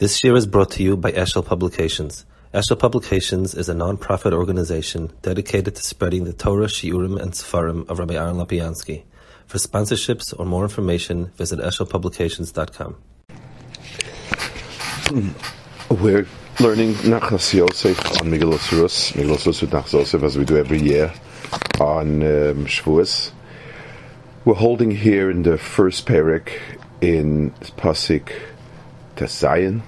This year is brought to you by Eshel Publications. Eshel Publications is a non-profit organization dedicated to spreading the Torah, Shiurim, and Sefarim of Rabbi Aaron Lopiansky. For sponsorships or more information, visit eshelpublications.com. We're learning Nachlas Yosef on Megillah Rus, Megillah Rus with Nachlas Yosef, as we do every year on um, Shavuos. We're holding here in the first parak in Pasik Tesayin,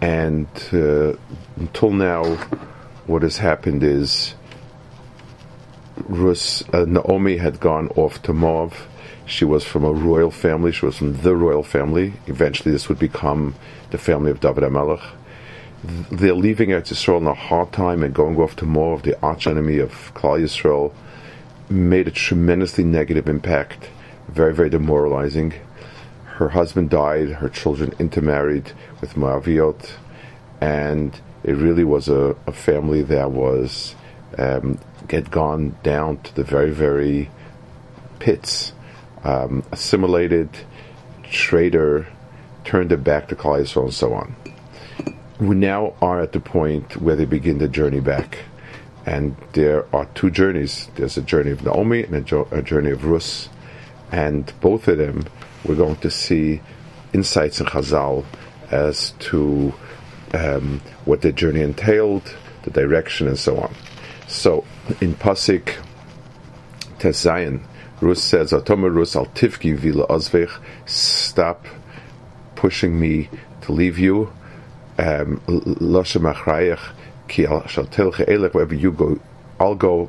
and uh, until now, what has happened is Rus, uh, Naomi had gone off to Moab. She was from a royal family. She was from the royal family. Eventually, this would become the family of David HaMelech. They're leaving Eretz Yisrael in a hard time and going off to Moab, the arch enemy of Klal Yisrael, made a tremendously negative impact. Very, very demoralizing her husband died, her children intermarried with Moaviot, and it really was a, a family that was um, had gone down to the very, very pits. Um, assimilated, traitor, turned their back to Yisrael, and so on. We now are at the point where they begin the journey back. And there are two journeys. There's a journey of Naomi and a, jo- a journey of Rus. And both of them we're going to see insights in Chazal as to um, what the journey entailed, the direction, and so on. So in Pasik Tezayin, Rus says, "Atoma Rus al tivki vila ozvech." Stop pushing me to leave you. Um, Loshem achrayach ki al shaltelche. Wherever you go, I'll go.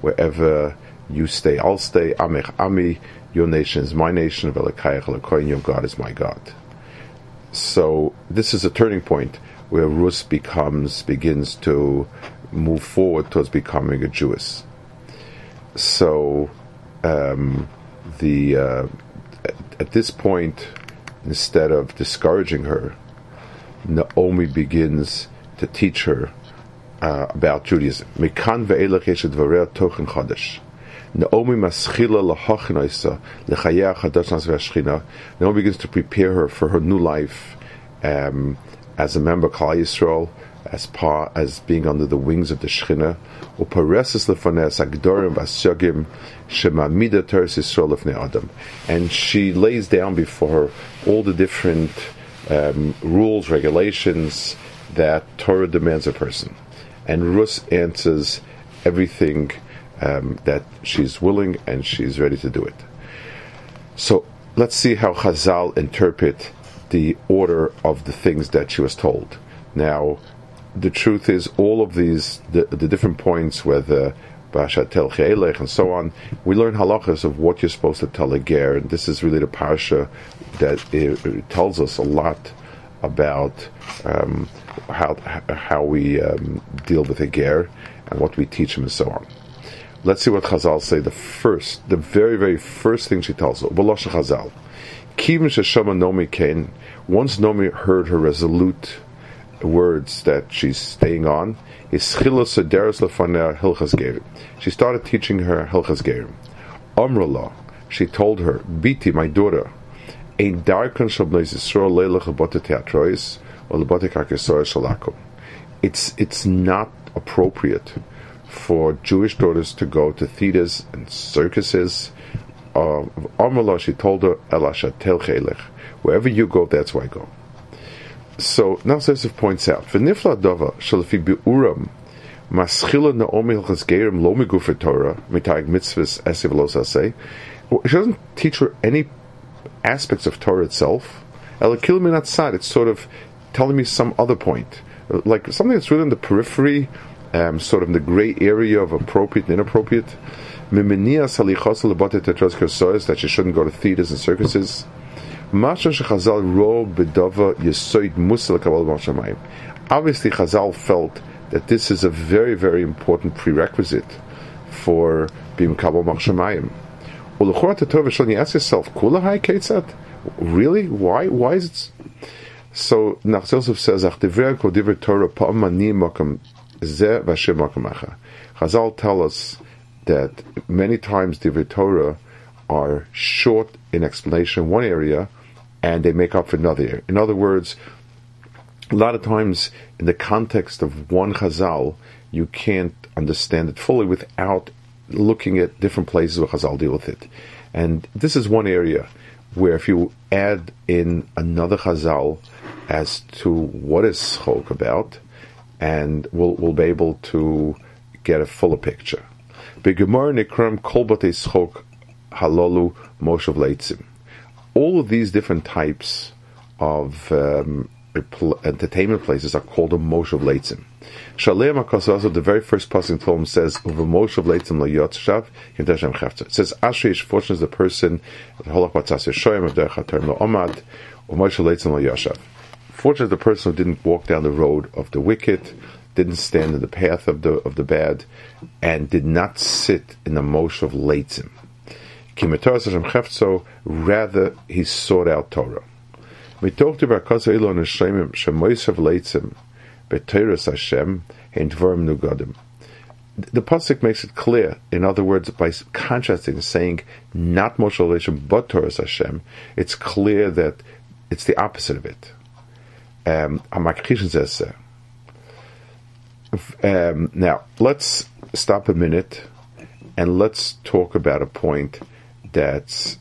Wherever you stay, I'll stay. Amech ami. Your nation is my nation, your God is my God. So this is a turning point where Rus becomes begins to move forward towards becoming a Jewess. So um, the uh, at, at, this point, instead of discouraging her, Naomi begins to teach her uh, about Judaism. Naomi maschila lahachinaisa lechaya chadash v'ashchina. Naomi begins to prepare her for her new life um, as a member of Klal Yisrael, as par, as being under the wings of the Shechina. Upareses lefanes agdorim v'asyagim shemamida teres Yisrael lefnei Adam, and she lays down before her all the different um, rules, regulations that Torah demands a person, and Rus answers everything um, that she's willing and she's ready to do it. So let's see how Chazal interpret the order of the things that she was told. Now, the truth is, all of these, the, the different points, Bashatel Che'elech and so on, we learn halachas of what you're supposed to tell a ger, and this is really the parsha that tells us a lot about um, how how we um, deal with a ger and what we teach him and so on. Let's see what Chazal say. The first, the very, very first thing she tells us. B'losh Chazal. Kivim sheshama Nomi came. Once Nomi heard her resolute words that she's staying on. She started teaching her hilchas gerim. Amrullah, she told her, Biti, my daughter, ein darkan shabnois Yisrael leilach abote teatrois, or lebote kakesoy shalakum. It's, it's not appropriate for Jewish daughters to go to theaters and circuses. Uh, she told her, Wherever you go, that's where I go. So now Yosef points out, V'nifla dava shalafi bi'uram maschila naomi hilchas gerim lo migufer Torah mitayig mitzvahs esiv lo. She doesn't teach her any aspects of Torah itself. Elakil minat sad. It's sort of telling me some other point, like something that's really in the periphery um, sort of the gray area of appropriate and inappropriate. That she shouldn't go to theaters and circuses. Obviously, Chazal felt that this is a very, very important prerequisite for being Kabbalah Machshamayim. You ask yourself, really? Why? Why is it? So Nachzosef says, Torah Chazal tell us that many times the Torah are short in explanation in one area and they make up for another area. In other words, a lot of times in the context of one Chazal, you can't understand it fully without looking at different places where Chazal deal with it. And this is one area where if you add in another Chazal as to what is Chok about, and we'll, we'll be able to get a fuller picture. All of these different types of um, entertainment places are called a Moshav Leitzim. Shalem the very first passing poem says. It says, Ashrei Fortunate is the person, Holach Batzas Yeshoyim, Avder Chater Lo Omad, Moshav Leitzim Lo. Fortunate is the person who didn't walk down the road of the wicked, didn't stand in the path of the of the bad, and did not sit in the Moshav Leitzim. Rather, he sought out Torah. Mitoch über Kasa Ilo Neshemim Shemoisav Leitzim B'Teiras Hashem Hein Dvarim. The pasuk makes it clear. In other words, by contrasting, saying not Moshe Leishim but Torah Hashem, it's clear that it's the opposite of it. Um, um, now, let's stop a minute and let's talk about a point that's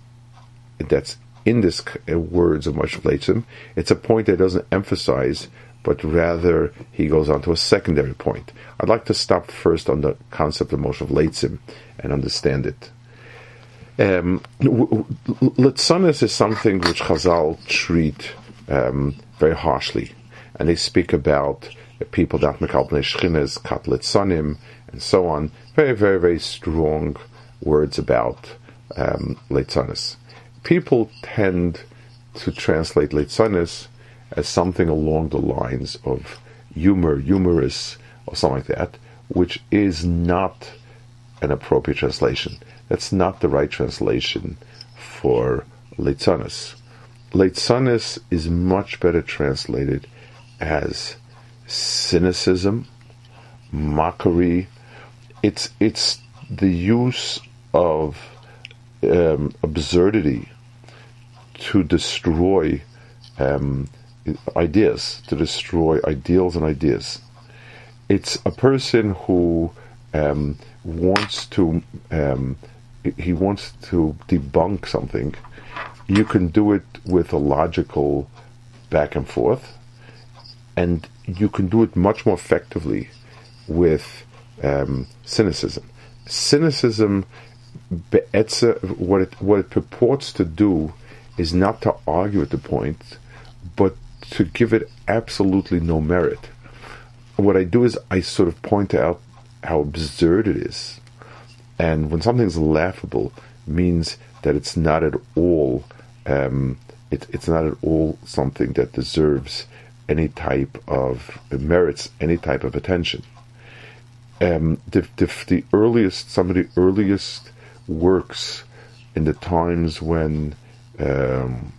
that's in this uh, words of Moshe Leitzim, it's a point that doesn't emphasize, but rather he goes on to a secondary point. I'd like to stop first on the concept of Moshe Leitzim and understand it. Um, Litzanis is something which Chazal treat um, very harshly, and they speak about people that mekalbnei shchines, kat litzanim, and so on. Very, very, very strong words about um, litzanis people tend to translate Leitzanis as something along the lines of humor, humorous, or something like that, which is not an appropriate translation. That's not the right translation for Leitzanis. Leitzanis is much better translated as cynicism, mockery. It's it's the use of um, absurdity to destroy um, ideas, to destroy ideals and ideas. It's a person who um, wants to um, he wants to debunk something. You can do it with a logical back and forth, and you can do it much more effectively with um, cynicism. Cynicism what it, what it purports to do is not to argue at the point, but to give it absolutely no merit. What I do is I sort of point out how absurd it is. And when something's laughable, means that it's not at all um, it, it's not at all something that deserves any type of merits any type of attention. Um, the, the, the earliest some of the earliest works in the times when um,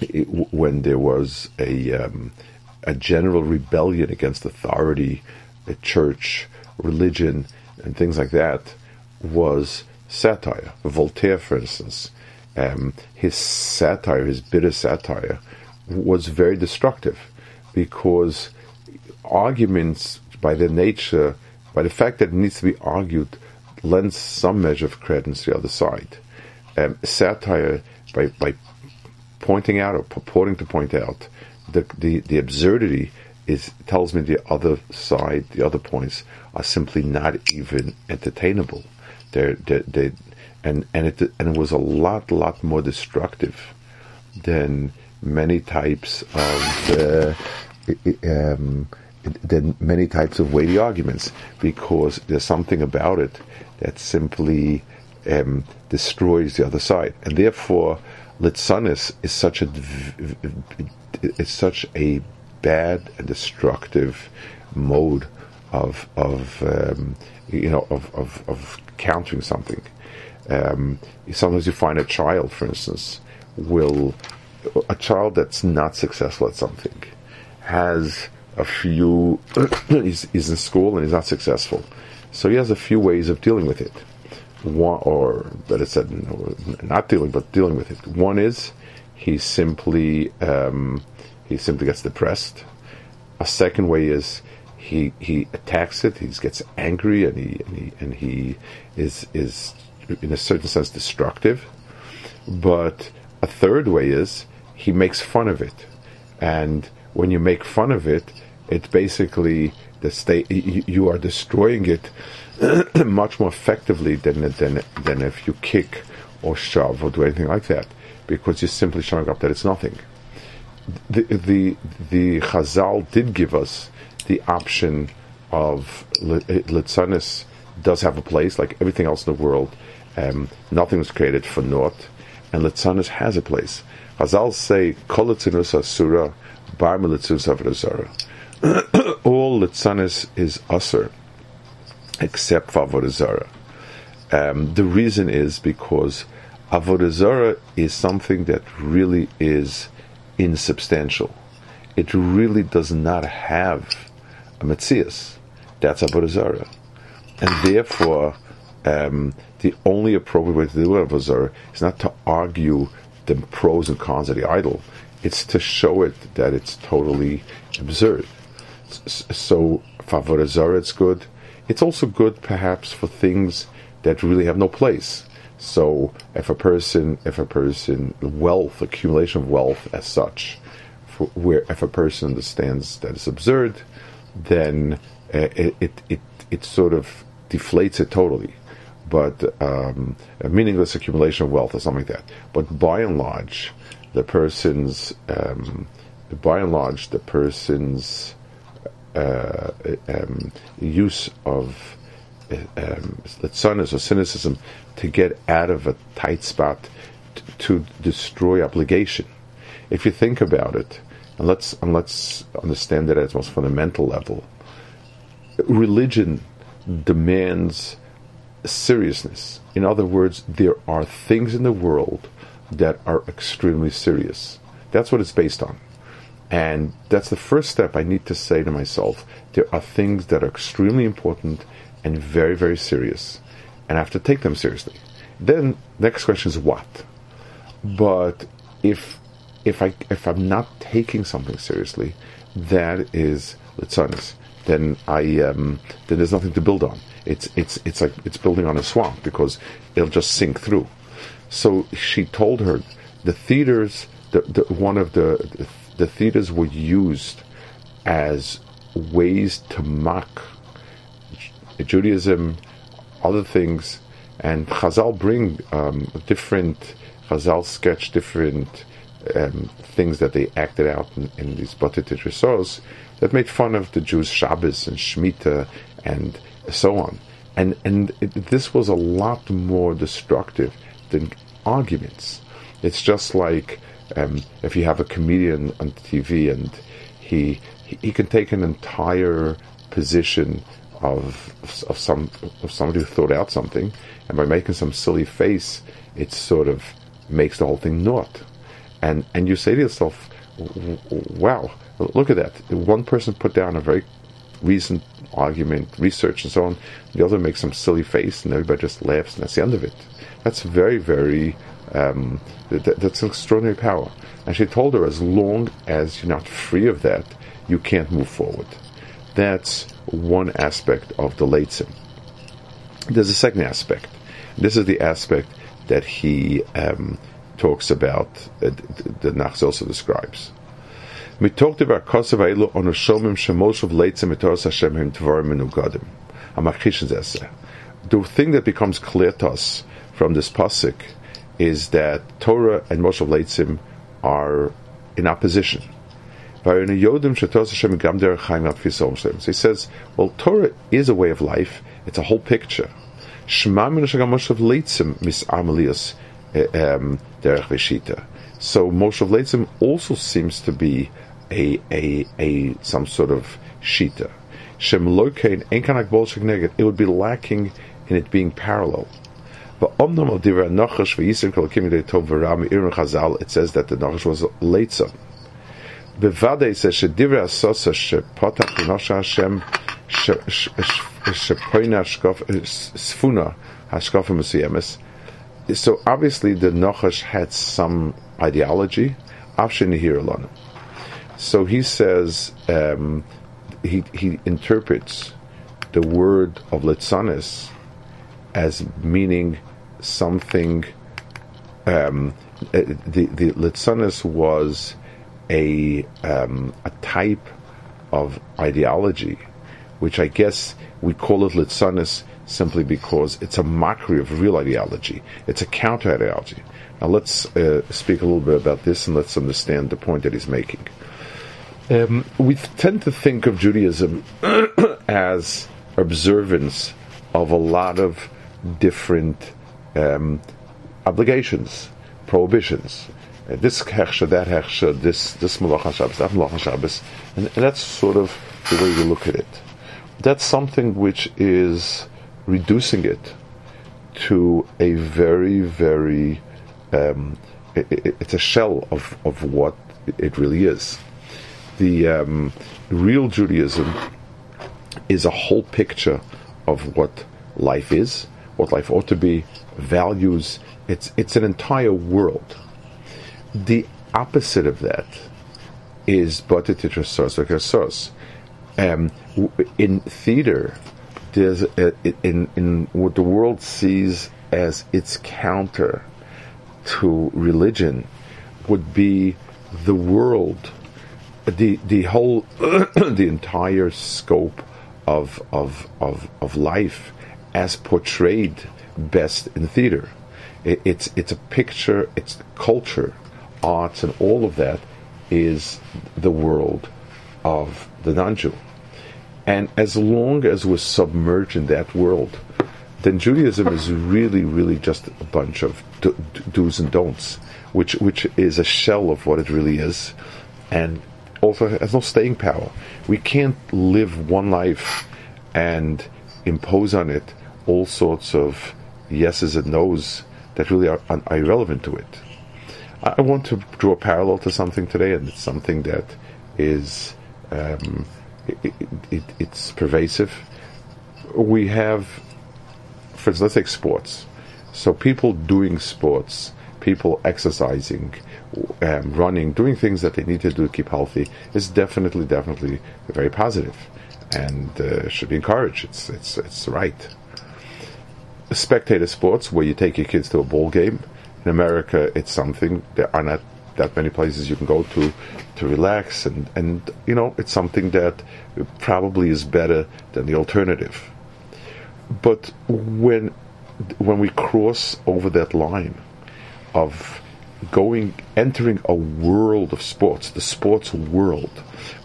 it, when there was a um, a general rebellion against authority, a church, religion, and things like that, was satire. Voltaire, for instance, um, his satire, his bitter satire, was very destructive because arguments, by their nature, by the fact that it needs to be argued, lends some measure of credence to the other side. Um, satire, by, by pointing out or purporting to point out the, the, the absurdity, is tells me the other side, the other points are simply not even entertainable. They're, they're, they and and it and it was a lot lot more destructive than many types of uh, um, than many types of weighty arguments because there's something about it that simply um, destroys the other side, and therefore litzanis is such a is such a bad and destructive mode of of um, you know of, of, of countering something. Um, sometimes you find a child, for instance, will a child that's not successful at something has a few. he's, he's in school and he's not successful so he has a few ways of dealing with it. One, or better said, not dealing, but dealing with it. One is he simply um, he simply gets depressed. A second way is he he attacks it. He gets angry and he and he, and he is is in a certain sense destructive. But a third way is he makes fun of it, and when you make fun of it, it's basically the state you are destroying it much more effectively than than than if you kick or shove or do anything like that, because you're simply showing up that it's nothing. The the the Chazal did give us the option of eh, Litzanis does have a place, like everything else in the world. Um, nothing was created for naught, and Litzanis has a place. Chazal say, Kol Asura, Bar All Litzanis is Asur, except for Avodah um, the reason is because Avodah is something that really is insubstantial. It really does not have a Metzias. That's Avodah And therefore, um, the only appropriate way to deal do Avodah is not to argue the pros and cons of the idol, it's to show it that it's totally absurd. So, for Avodah it's good. It's also good, perhaps, for things that really have no place. So if a person, if a person, wealth, accumulation of wealth as such, for, where if a person understands that it's absurd, then uh, it, it, it, it sort of deflates it totally. But um, a meaningless accumulation of wealth or something like that. But by and large, the person's, um, by and large, the person's uh, um, use of um, or cynicism to get out of a tight spot t- to destroy obligation. If you think about it, and let's and let's understand it at its most fundamental level, religion demands seriousness. In other words, there are things in the world that are extremely serious. That's what it's based on. And that's the first step I need to say to myself. There are things that are extremely important and very, very serious, and I have to take them seriously. Then next question is what? But if if I if I'm not taking something seriously, that is litzanis. Then I um, then there's nothing to build on. It's it's it's like it's building on a swamp because it'll just sink through. So she told her the theaters, the, the one of the, the the theaters were used as ways to mock Judaism, other things, and Chazal bring um, different Chazal sketch different um, things that they acted out in, in these Batit that made fun of the Jews' Shabbos and Shemitah and so on. And and it, this was a lot more destructive than arguments. It's just like um, if you have a comedian on TV and he, he can take an entire position of of some of somebody who thought out something, and by making some silly face, it sort of makes the whole thing naught. And and you say to yourself, "Wow, look at that! One person put down a very recent argument, research, and so on. The other makes some silly face, and everybody just laughs, and that's the end of it. That's very, very. Um, that, that's an extraordinary power. And she told her, as long as you're not free of that, you can't move forward. That's one aspect of the Leitzim. There's a second aspect. This is the aspect that he um, talks about, uh, the Nachs also describes. We talked about Kosovo on a shomim shemosh of Leitzim etoros Hashem him tvarim menugadim. The thing that becomes clear to us from this pasuk is that Torah and Moshe Leitzim are in opposition. So he says, well, Torah is a way of life. It's a whole picture. Eh, so Moshe Leitzim also seems to be a, a, a some sort of shita. It would be lacking in it being parallel. It says that the Nachash was late son. Bevade says shedivra asosa the Nachash Hashem shepoina sfuna hashkafim usiyemes. So obviously the Nachash had some ideology. Avshinu here alone. So he says um, he he interprets the word of litzanis as meaning something. Um, uh, the the litzanis was a um, a type of ideology, which I guess we call it litzanis simply because it's a mockery of real ideology. It's a counter ideology. Now let's uh, speak a little bit about this and let's understand the point that he's making. Um, we tend to think of Judaism as observance of a lot of different um, obligations, prohibitions. Uh, this hechsha, that hechsha, this this malacha Shabbos, that malacha Shabbos, and, and that's sort of the way we look at it. That's something which is reducing it to a very, very, um, it, it, it's a shell of, of what it really is. The um, real Judaism is a whole picture of what life is, what life ought to be, values. It's, it's an entire world. The opposite of that is Batititra um, In theater, there's a, in in what the world sees as its counter to religion would be the world, the the whole, the entire scope of of of of life as portrayed best in theater. It, it's it's a picture. It's culture, arts, and all of that is the world of the non-Jew. And as long as we're submerged in that world, then Judaism is really, really just a bunch of do, do's and don'ts, which which is a shell of what it really is, and also has no staying power. We can't live one life and impose on it all sorts of yeses and nos that really are, are irrelevant to it. I want to draw a parallel to something today, and it's something that is. Um, it, it, it's pervasive. We have, for instance, let's take sports. So people doing sports, people exercising, um, running, doing things that they need to do to keep healthy is definitely, definitely very positive, and uh, should be encouraged. It's it's it's right. Spectator sports, where you take your kids to a ball game. In America, it's something there are not that many places you can go to to relax and and you know it's something that probably is better than the alternative but when when we cross over that line of going entering a world of sports the sports world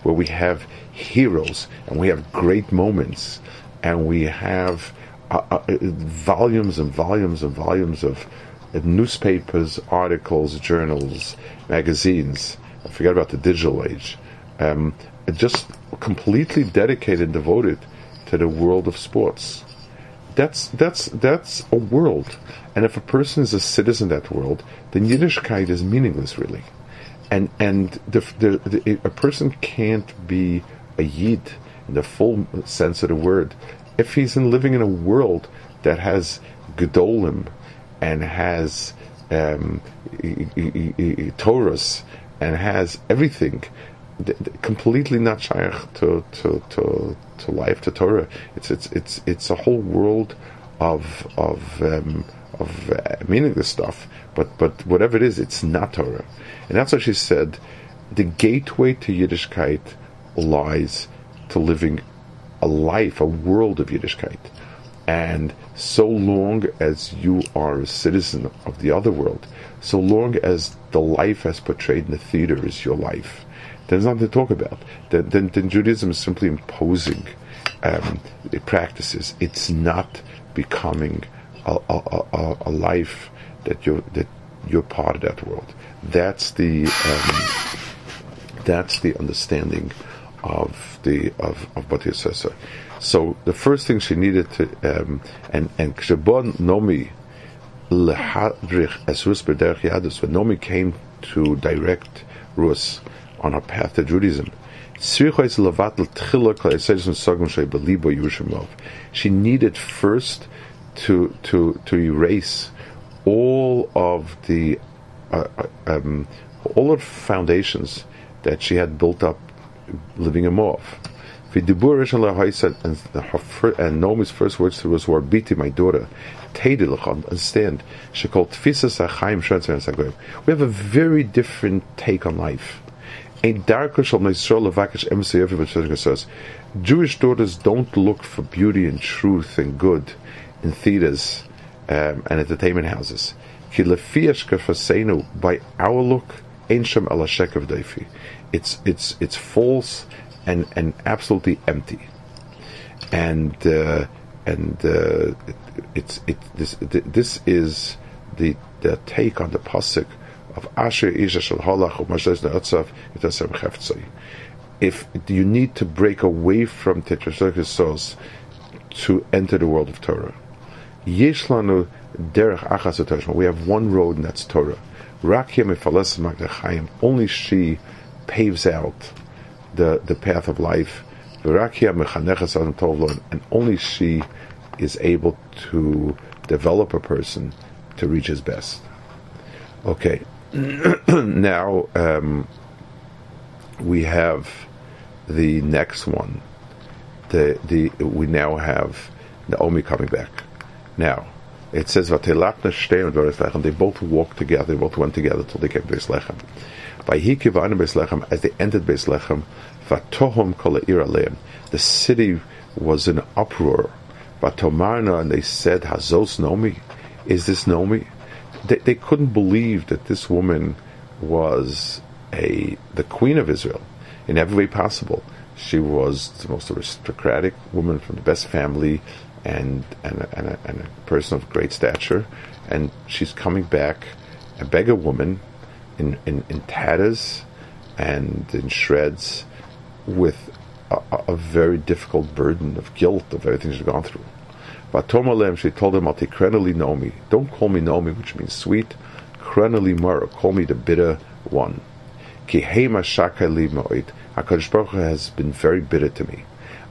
where we have heroes and we have great moments and we have uh, uh, volumes and volumes and volumes of newspapers, articles, journals, magazines. I forget about the digital age. Um, just completely dedicated and devoted to the world of sports. That's that's that's a world, and if a person is a citizen of that world, then Yiddishkeit is meaningless, really. And and the, the, the, a person can't be a Yid in the full sense of the word if he's in living in a world that has gedolim and has um, Torahs and has everything completely not shaykh to, to, to, to life to Torah. It's it's it's it's a whole world of of um, of uh, meaningless stuff. But but whatever it is, it's not Torah, and that's what she said. The gateway to Yiddishkeit lies to living a life, a world of Yiddishkeit. And so long as you are a citizen of the other world, so long as the life as portrayed in the theater is your life, there's nothing to talk about. Then, then, then Judaism is simply imposing um, practices. It's not becoming a, a, a, a, life that you're that you're part of that world. That's the um, that's the understanding of the of of Bat so the first thing she needed to, um, and and Kshebon Nomi lehadrich esrus b'derech yadus, when Nomi came to direct Rus on her path to Judaism, she needed first to to to erase all of the uh, uh, um, all of foundations that she had built up living in Moab. And, and Naomi's first words to us were, Biti, my daughter, understand. She called We have a very different take on life. Jewish daughters don't look for beauty and truth and good in theaters um, and entertainment houses. By our look, it's it's it's false and and absolutely empty, and uh, and uh, it, it's it this this is the the take on the pasuk of Asher. If you need to break away from Tetrasokis to enter the world of Torah, Yeshlanu Derech We have one road, and that's Torah. Rakia Only she paves out the the path of life. And only she is able to develop a person to reach his best. Okay, now um, we have the next one. The the we now have Naomi coming back. Now it says Vatelachna Shtei and They both walked together. They both went together till they came to Bethlehem. By Hikivan Bethlehem, as they entered Bethlehem, Vatohom Kol The city was in uproar. Vatomarna, and they said, Hazos Nomi, is this Nomi? They, they couldn't believe that this woman was a the queen of Israel in every way possible. She was the most aristocratic woman from the best family and and a, and a, and a person of great stature, and she's coming back a beggar woman in, in, in tatters and in shreds with a, a, very difficult burden of guilt of everything she's gone through. But Tomalem, she told him, Altikrenali Nomi. Don't call me Nomi, which means sweet. Krenali Mara, call me the bitter one. Ki Hema Shakali Moit. HaKadosh Baruch has been very bitter to me.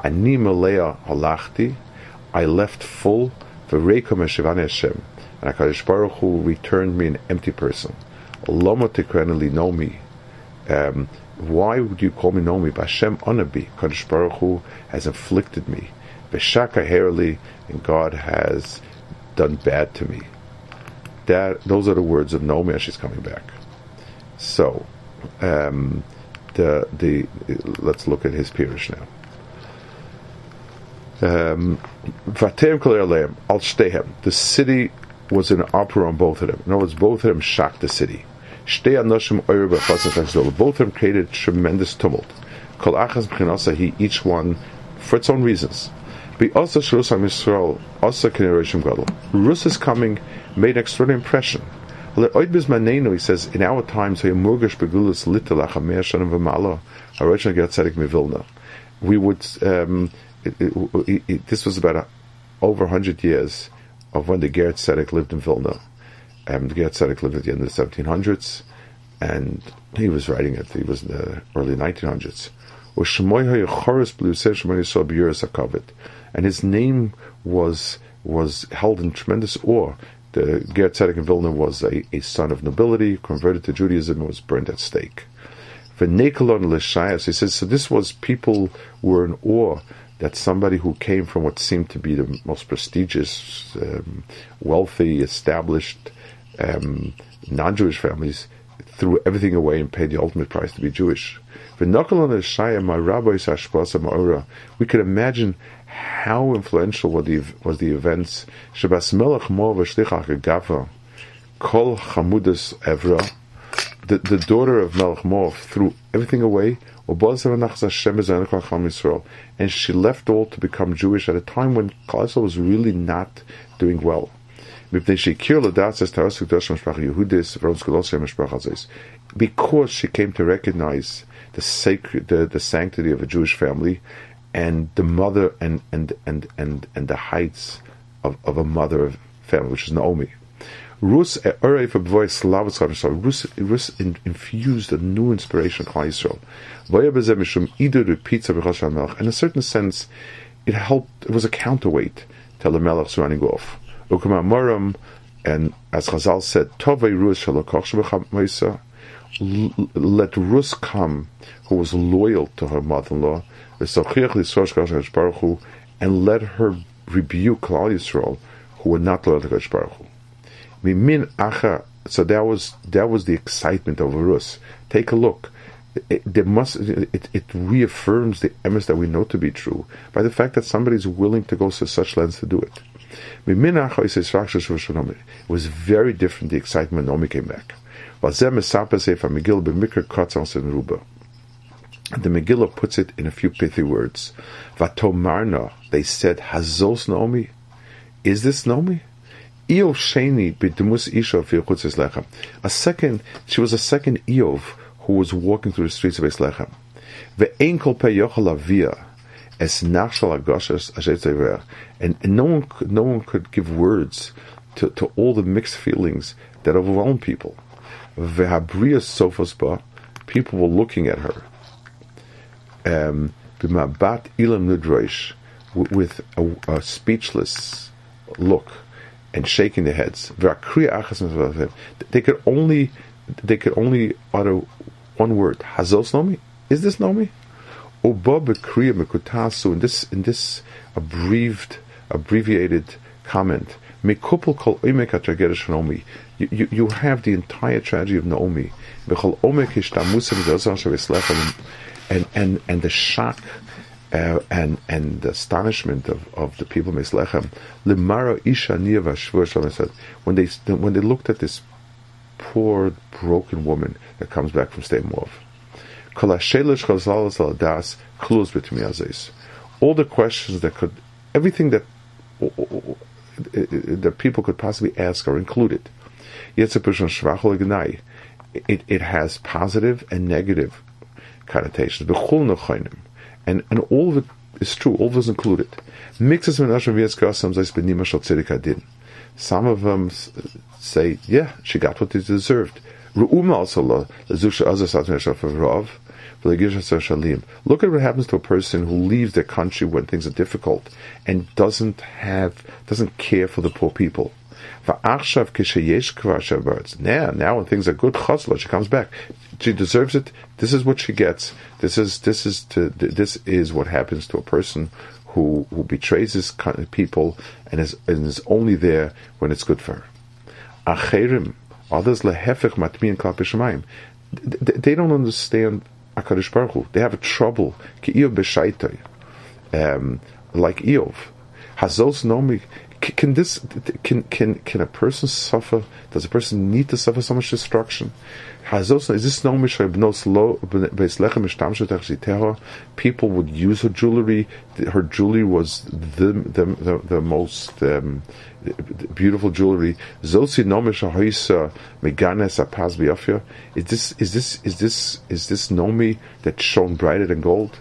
Ani Malaya Halachti. I left full. V'reikom Hashem. And HaKadosh Baruch Hu returned me an empty person. Lama Tikrenali Nomi. Um, why would you call me Nomi? Bashem Anabi, Kadosh Baruch Hu has afflicted me. Beshaka Herali, and God has done bad to me. That those are the words of Nomi as she's coming back. So, um, the the let's look at his pirish now. Um. The city was in uproar on both of them. In other words, both of them shocked the city. Both of them created tremendous tumult. B'chinasa, each one for its own reasons. Be also Shirus Yisrael, also Generation Gadol. Coming, made an extraordinary impression. He says, in our times, we would, um, it, it, it, this was about a, over 100 years of when the Ger Tzedek lived in Vilna. Um, the Ger Tzedek lived at the end of the 1700s, and he was writing it. He was in the early 1900s. And his name was was held in tremendous awe. The Ger Tzedek in Vilna was a, a son of nobility, converted to Judaism, and was burned at stake. For Nekalon Lishayas, he says, so this was people were in awe that somebody who came from what seemed to be the most prestigious, um, wealthy, established um, non-Jewish families threw everything away and paid the ultimate price to be Jewish. We could imagine how influential was the, was the events. Kol Chamudas Evra, the, the daughter of Melech Moab, threw everything away and she left all to become Jewish at a time when Klal was really not doing well. Because she came to recognize the sacred, the, the sanctity of a Jewish family, and the mother and and and and and the heights of, of a mother family, which is Naomi. Rus eh, Rus Rus infused a new inspiration in Klal Yisrael. In a certain sense, it helped. It was a counterweight to the Melech's running off. And as Chazal said, let Rus come, who was loyal to her mother-in-law, and let her rebuke Klal Yisrael, who were not to Kosh Baruch Hu. So that was that was the excitement of Rus. Take a look. It, must it, it reaffirms the emes that we know to be true by the fact that somebody is willing to go to such lengths to do it. It was very different the excitement when Naomi came back. The Megillah puts it in a few pithy words. Vatomarna, they said, Hazos Naomi? Is this Naomi? Lechem. A second, she was a second Iov who was walking through the streets of Lechem. Ve'en kol pe yochel avia es nachshal agoshes ashet and, no one no one could give words to, to all the mixed feelings that overwhelm people. People were looking at her. Um, b'mabat ilam nudroish, with a, a speechless look and shaking their heads. They could only they could only utter one word. Hazos Nomi? Is this Nomi? In this in this abbreviated abbreviated comment, you, you, you have the entire tragedy of Naomi. And, and, and the shock uh, and and the astonishment of, of the people of Meslechem, Limara Isha said when they when they looked at this poor broken woman that comes back from Stamov. All the questions that could, everything that that people could possibly ask are included. It, it has positive and negative connotations and and all of it is true. All of it is included. Mixes Some of them say, yeah, she got what she deserved. Look at what happens to a person who leaves their country when things are difficult and doesn't have, doesn't care for the poor people. Now, now when things are good, she comes back. She deserves it. This is what she gets. This is this is to, this is what happens to a person who who betrays his people and is and is only there when it's good for her. Acherim, others lehefech matmin klapishmaim. They don't understand Hakadosh Baruch Hu. They have trouble. Um, like Eov. Hazos nomi can this can can can a person suffer? Does a person need to suffer so much destruction? Is this no People would use her jewelry. Her jewelry was the the the, the most um, beautiful jewelry. Is this is this is this is this Nomi that shone brighter than gold?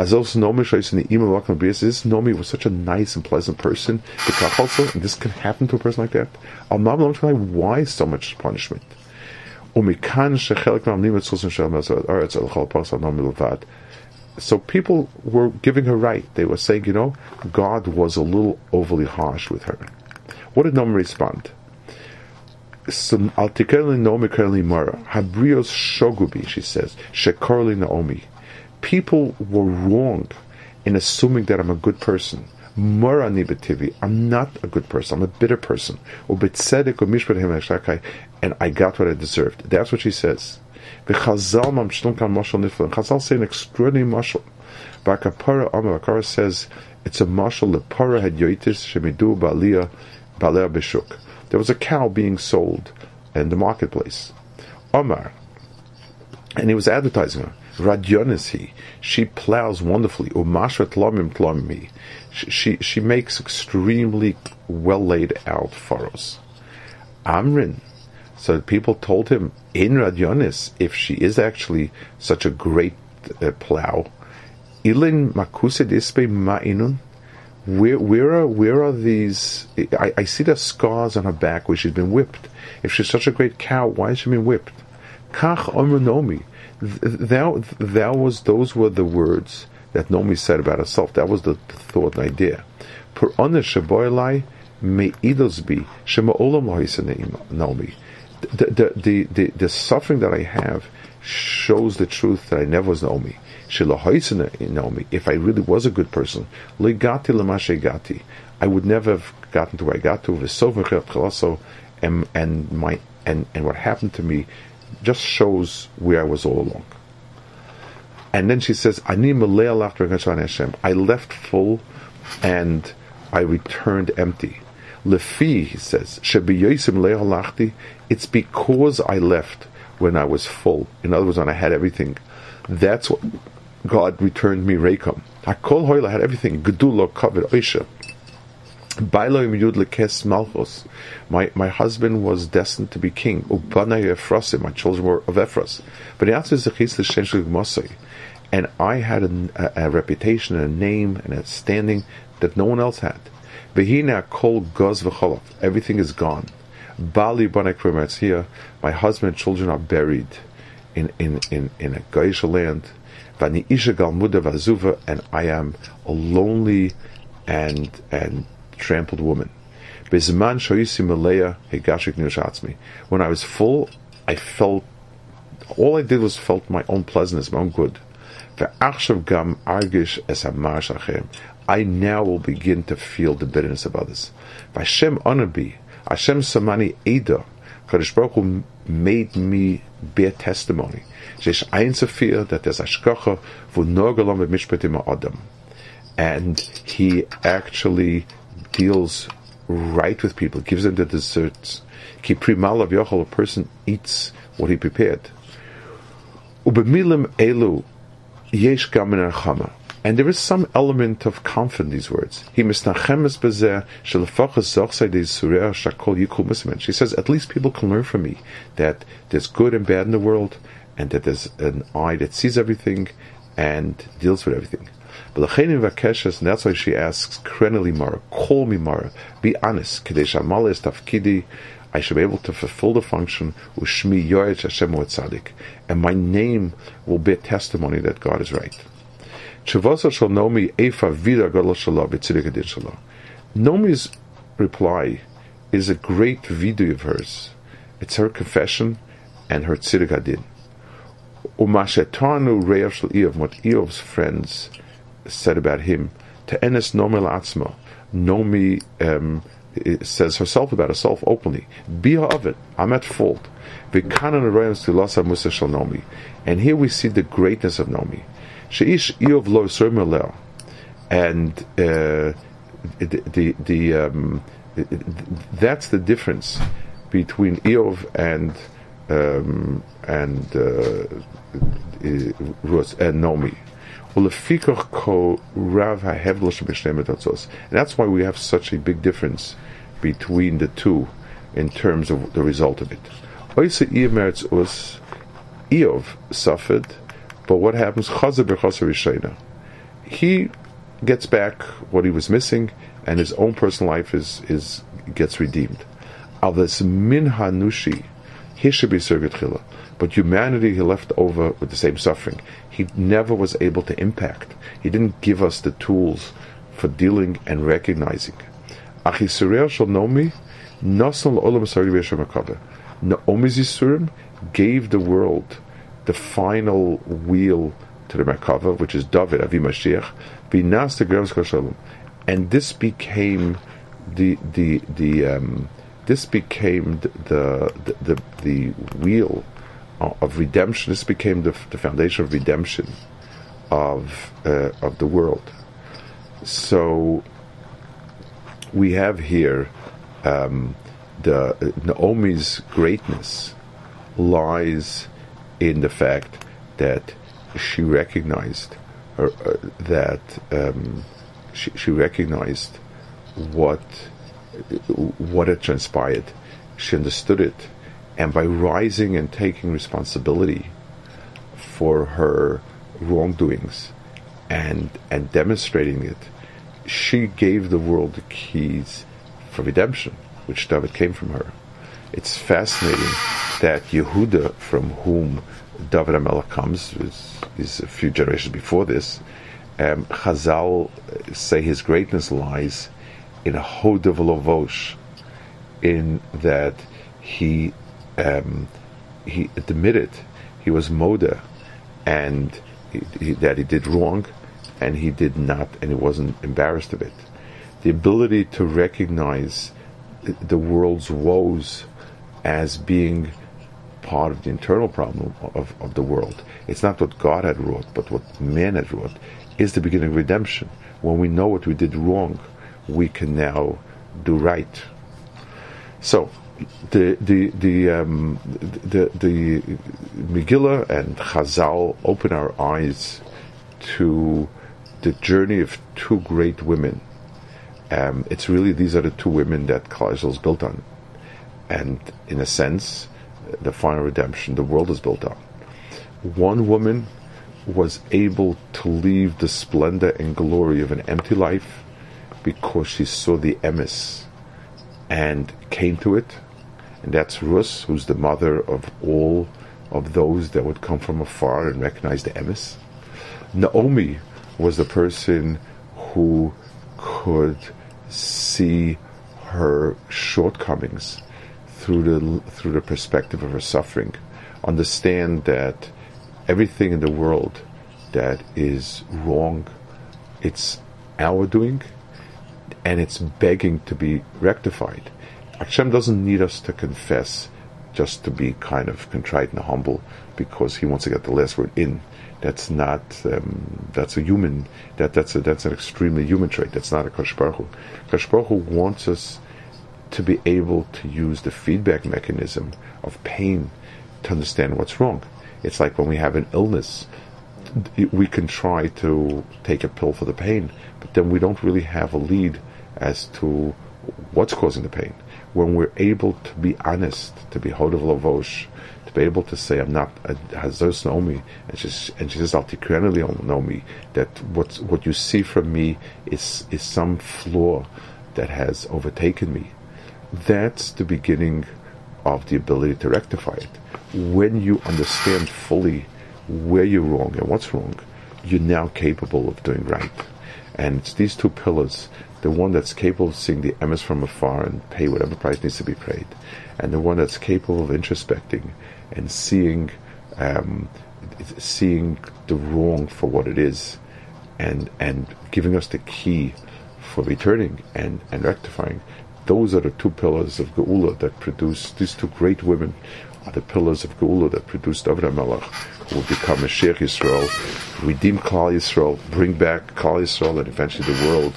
Has also Nomi shows in the email This Nomi was such a nice and pleasant person. also, and this can happen to a person like that. I'm not Al Mamlam why so much punishment? So people were giving her right. They were saying, you know, God was a little overly harsh with her. What did Noam respond? Al Tikerli Naomi Kerli Mara Habrios shogubi, she says. Shekarli Naomi. People were wrong in assuming that I'm a good person. I'm not a good person. I'm a bitter person. And I got what I deserved. That's what she says. Chazal say an extraordinary mashal. Bakapara Amar says it's a mashal. Para had yoitis shemidu balia balea bishuk. There was a cow being sold in the marketplace. Omar, and he was advertising her. Radyonis he. She plows wonderfully. Umashvat lomim tlomimi. She, she makes extremely well laid out furrows. Amrin. So people told him in Radyonis, if she is actually such a great uh, plow, Ilin makusid ispe ma'inun. Where, where are where are these? I, I see the scars on her back where she's been whipped. If she's such a great cow, why has she been whipped? Kach nomi. That, that was those were the words that Nomi said about herself. That was the, the thought and idea. Per honor shaboilai me'idos bi shema olam Naomi. The, the, the, the, suffering that I have shows the truth that I never was Naomi. Naomi. If I really was a good person, legati gati I would never have gotten to where I got to. And, and my and, and what happened to me just shows where I was all along. And then she says, "Ani Hashem. I left full and I returned empty. Lefi, he says, it's because I left when I was full. In other words, when I had everything. That's what God returned me Rekom. Hakol Hoyle had everything. Gedulo covered Oisha. My my husband was destined to be king. My children were of Ephras. But and I had a, a, reputation and a name and a standing that no one else had. Everything is gone. Bali here. My husband and children are buried in in in in a Gaisha land. Vani isha galmuda vazuva, and I am a lonely and and trampled woman. When I was full, I felt all I did was felt my own pleasantness, my own good. I now will begin to feel the bitterness of others. Vashem Anabi, Hashem Samani Eda, Kadosh Baruch Hu made me bear testimony. That there's Ashkacha vu Norgalom Mishpatim Adam. And he actually deals right with people, gives them the desserts. Ki primal of Yochel, a person eats what he prepared. Ubemilim elu yesh gamin archama. And there is some element of comfort in these words. He She says, at least people can learn from me that there's good and bad in the world, and that there's an eye that sees everything and deals with everything. And that's why she asks, Kreneli Mara, call me Mara, be honest, tafkidi, I should be able to fulfill the function, Ushmi Hashem and my name will be a testimony that God is right. Chavosa shall know me. Efa vida gadol shalom Nomi's reply is a great vidui of hers. It's her confession and her tziduk hadin. Umashetanu reyav shel Eov, what friends said about him, to enes nomi la'atzma. Nomi um, says herself about herself openly. Be of it. I'm at fault. And here we see the greatness of Nomi. Sheish Eov lo and uh, the the, the um, that's the difference between Eov and um, and uh, and Nomi. And that's why we have such a big difference between the two in terms of the result of it. Eov suffered but what happens? He gets back what he was missing, and his own personal life is, is gets redeemed. Avas min hanushi, he should be But humanity he left over with the same suffering. He never was able to impact. He didn't give us the tools for dealing and recognizing. Naomi's Yisurim gave the world the final wheel to the Merkava, which is David Avi Mashiach, Binas the and this became the the the um, this became the the the, the wheel of redemption. This became the, the foundation of redemption of uh, of the world. So we have here um, the Naomi's greatness lies in the fact that she recognized her, uh, that um, she, she, recognized what what had transpired. She understood it, and by rising and taking responsibility for her wrongdoings and and demonstrating it, she gave the world the keys for redemption, which David came from her. It's fascinating that Yehuda, from whom David HaMelech comes, is, is, a few generations before this, um, Chazal say his greatness lies in a hodavolovosh, in that he um, he admitted he was moda and he, he, that he did wrong and he did not and he wasn't embarrassed of it. The ability to recognize the world's woes as being part of the internal problem of, of the world. It's not what God had wrought, but what man had wrought, is the beginning of redemption. When we know what we did wrong, we can now do right. So, the the the um, the, the Megillah and Chazal open our eyes to the journey of two great women. Um, it's really these are the two women that Klal is built on, and in a sense, the final redemption the world is built on. One woman was able to leave the splendor and glory of an empty life because she saw the emes and came to it. And that's Rus, who's the mother of all of those that would come from afar and recognize the emes. Naomi was the person who could see her shortcomings through the through the perspective of her suffering, understand that everything in the world that is wrong, it's our doing, and it's begging to be rectified. Hashem doesn't need us to confess just to be kind of contrite and humble because he wants to get the last word in. That's not um, that's a human that that's a that's an extremely human trait. That's not a Kosh Baruch Hu. Kosh Baruch Hu wants us to be able to use the feedback mechanism of pain to understand what's wrong. It's like when we have an illness, we can try to take a pill for the pain, but then we don't really have a lead as to what's causing the pain. When we're able to be honest, to be hodav lavosh, to be able to say, I'm not Hazos Naomi, and she, and she says, Al Naomi, that what, what you see from me is, is some flaw that has overtaken me. That's the beginning of the ability to rectify it. When you understand fully where you're wrong and what's wrong, you're now capable of doing right. And it's these two pillars the one that's capable of seeing the emes from afar and pay whatever price needs to be paid, and the one that's capable of introspecting and seeing um, seeing the wrong for what it is, and and giving us the key for returning and, and rectifying. Those are the two pillars of Geula that produce these two great women are the pillars of Geula that produced David Melech, will become Mashiach Yisrael, redeem Klal Yisrael, bring back Klal Yisrael, and eventually the world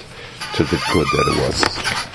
to the good that it was.